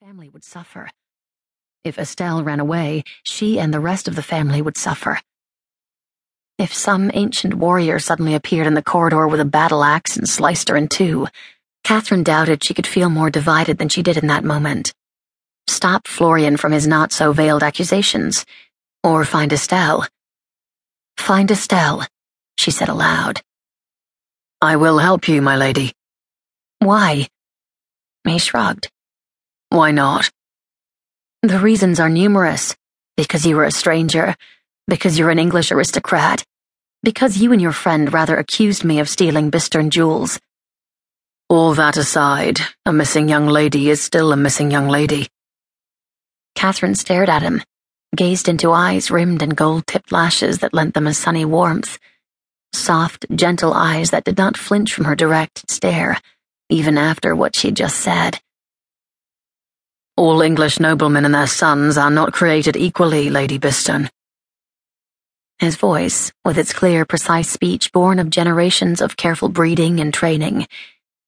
family would suffer. If Estelle ran away, she and the rest of the family would suffer. If some ancient warrior suddenly appeared in the corridor with a battle axe and sliced her in two, Catherine doubted she could feel more divided than she did in that moment. Stop Florian from his not so veiled accusations, or find Estelle. Find Estelle, she said aloud. I will help you, my lady. Why? He shrugged. Why not? The reasons are numerous. Because you were a stranger, because you're an English aristocrat, because you and your friend rather accused me of stealing Bisterne jewels. All that aside, a missing young lady is still a missing young lady. Catherine stared at him, gazed into eyes rimmed in gold tipped lashes that lent them a sunny warmth. Soft, gentle eyes that did not flinch from her direct stare, even after what she'd just said. All English noblemen and their sons are not created equally, Lady Bisterne. His voice, with its clear, precise speech born of generations of careful breeding and training,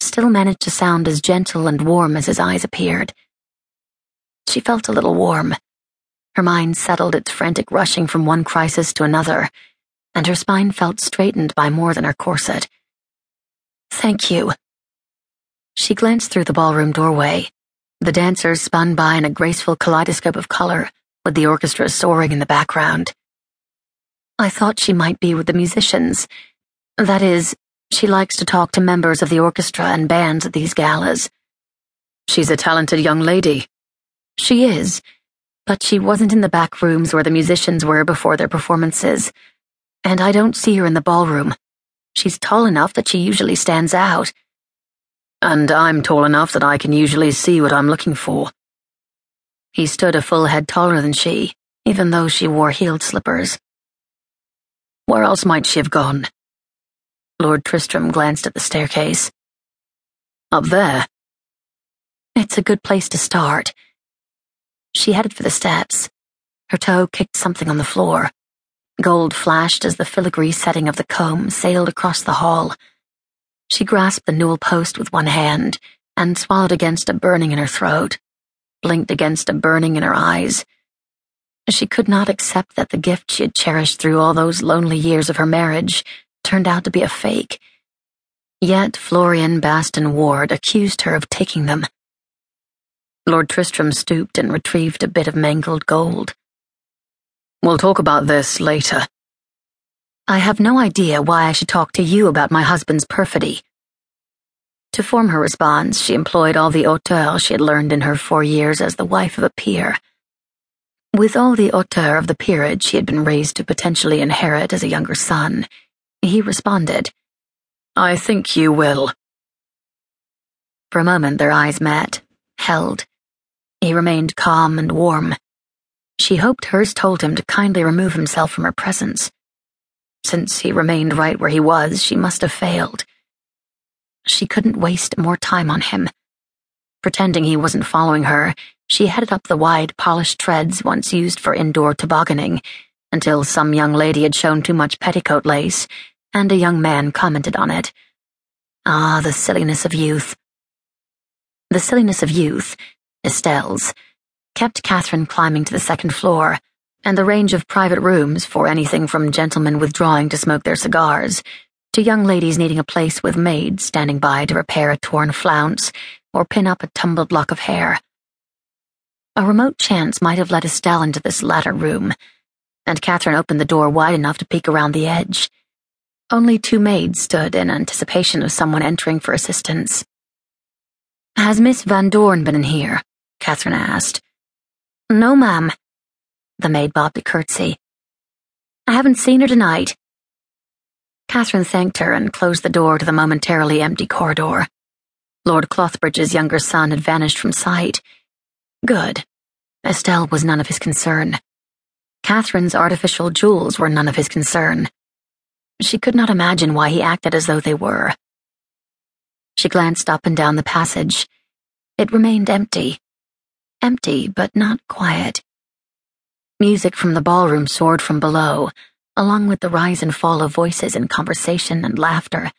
still managed to sound as gentle and warm as his eyes appeared. She felt a little warm. Her mind settled its frantic rushing from one crisis to another, and her spine felt straightened by more than her corset. Thank you. She glanced through the ballroom doorway. The dancers spun by in a graceful kaleidoscope of color, with the orchestra soaring in the background. I thought she might be with the musicians. That is, she likes to talk to members of the orchestra and bands at these galas. She's a talented young lady. She is, but she wasn't in the back rooms where the musicians were before their performances. And I don't see her in the ballroom. She's tall enough that she usually stands out and I'm tall enough that I can usually see what I'm looking for. He stood a full head taller than she, even though she wore heeled slippers. Where else might she have gone? Lord Tristram glanced at the staircase. Up there. It's a good place to start. She headed for the steps. Her toe kicked something on the floor. Gold flashed as the filigree setting of the comb sailed across the hall. She grasped the newel post with one hand and swallowed against a burning in her throat, blinked against a burning in her eyes. She could not accept that the gift she had cherished through all those lonely years of her marriage turned out to be a fake. Yet Florian Baston Ward accused her of taking them. Lord Tristram stooped and retrieved a bit of mangled gold. We'll talk about this later. I have no idea why I should talk to you about my husband's perfidy. To form her response, she employed all the hauteur she had learned in her four years as the wife of a peer. With all the hauteur of the peerage she had been raised to potentially inherit as a younger son, he responded, I think you will. For a moment their eyes met, held. He remained calm and warm. She hoped hers told him to kindly remove himself from her presence. Since he remained right where he was, she must have failed. She couldn't waste more time on him. Pretending he wasn't following her, she headed up the wide, polished treads once used for indoor tobogganing until some young lady had shown too much petticoat lace, and a young man commented on it. Ah, the silliness of youth. The silliness of youth, Estelle's, kept Catherine climbing to the second floor and the range of private rooms for anything from gentlemen withdrawing to smoke their cigars to young ladies needing a place with maids standing by to repair a torn flounce or pin up a tumbled lock of hair. A remote chance might have led Estelle into this latter room, and Catherine opened the door wide enough to peek around the edge. Only two maids stood in anticipation of someone entering for assistance. Has Miss Van Dorn been in here? Catherine asked. No, ma'am, the maid bobbed a curtsy. I haven't seen her tonight. Catherine thanked her and closed the door to the momentarily empty corridor. Lord Clothbridge's younger son had vanished from sight. Good. Estelle was none of his concern. Catherine's artificial jewels were none of his concern. She could not imagine why he acted as though they were. She glanced up and down the passage. It remained empty. Empty, but not quiet. Music from the ballroom soared from below, along with the rise and fall of voices and conversation and laughter.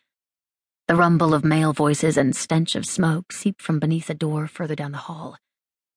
The rumble of male voices and stench of smoke seeped from beneath a door further down the hall.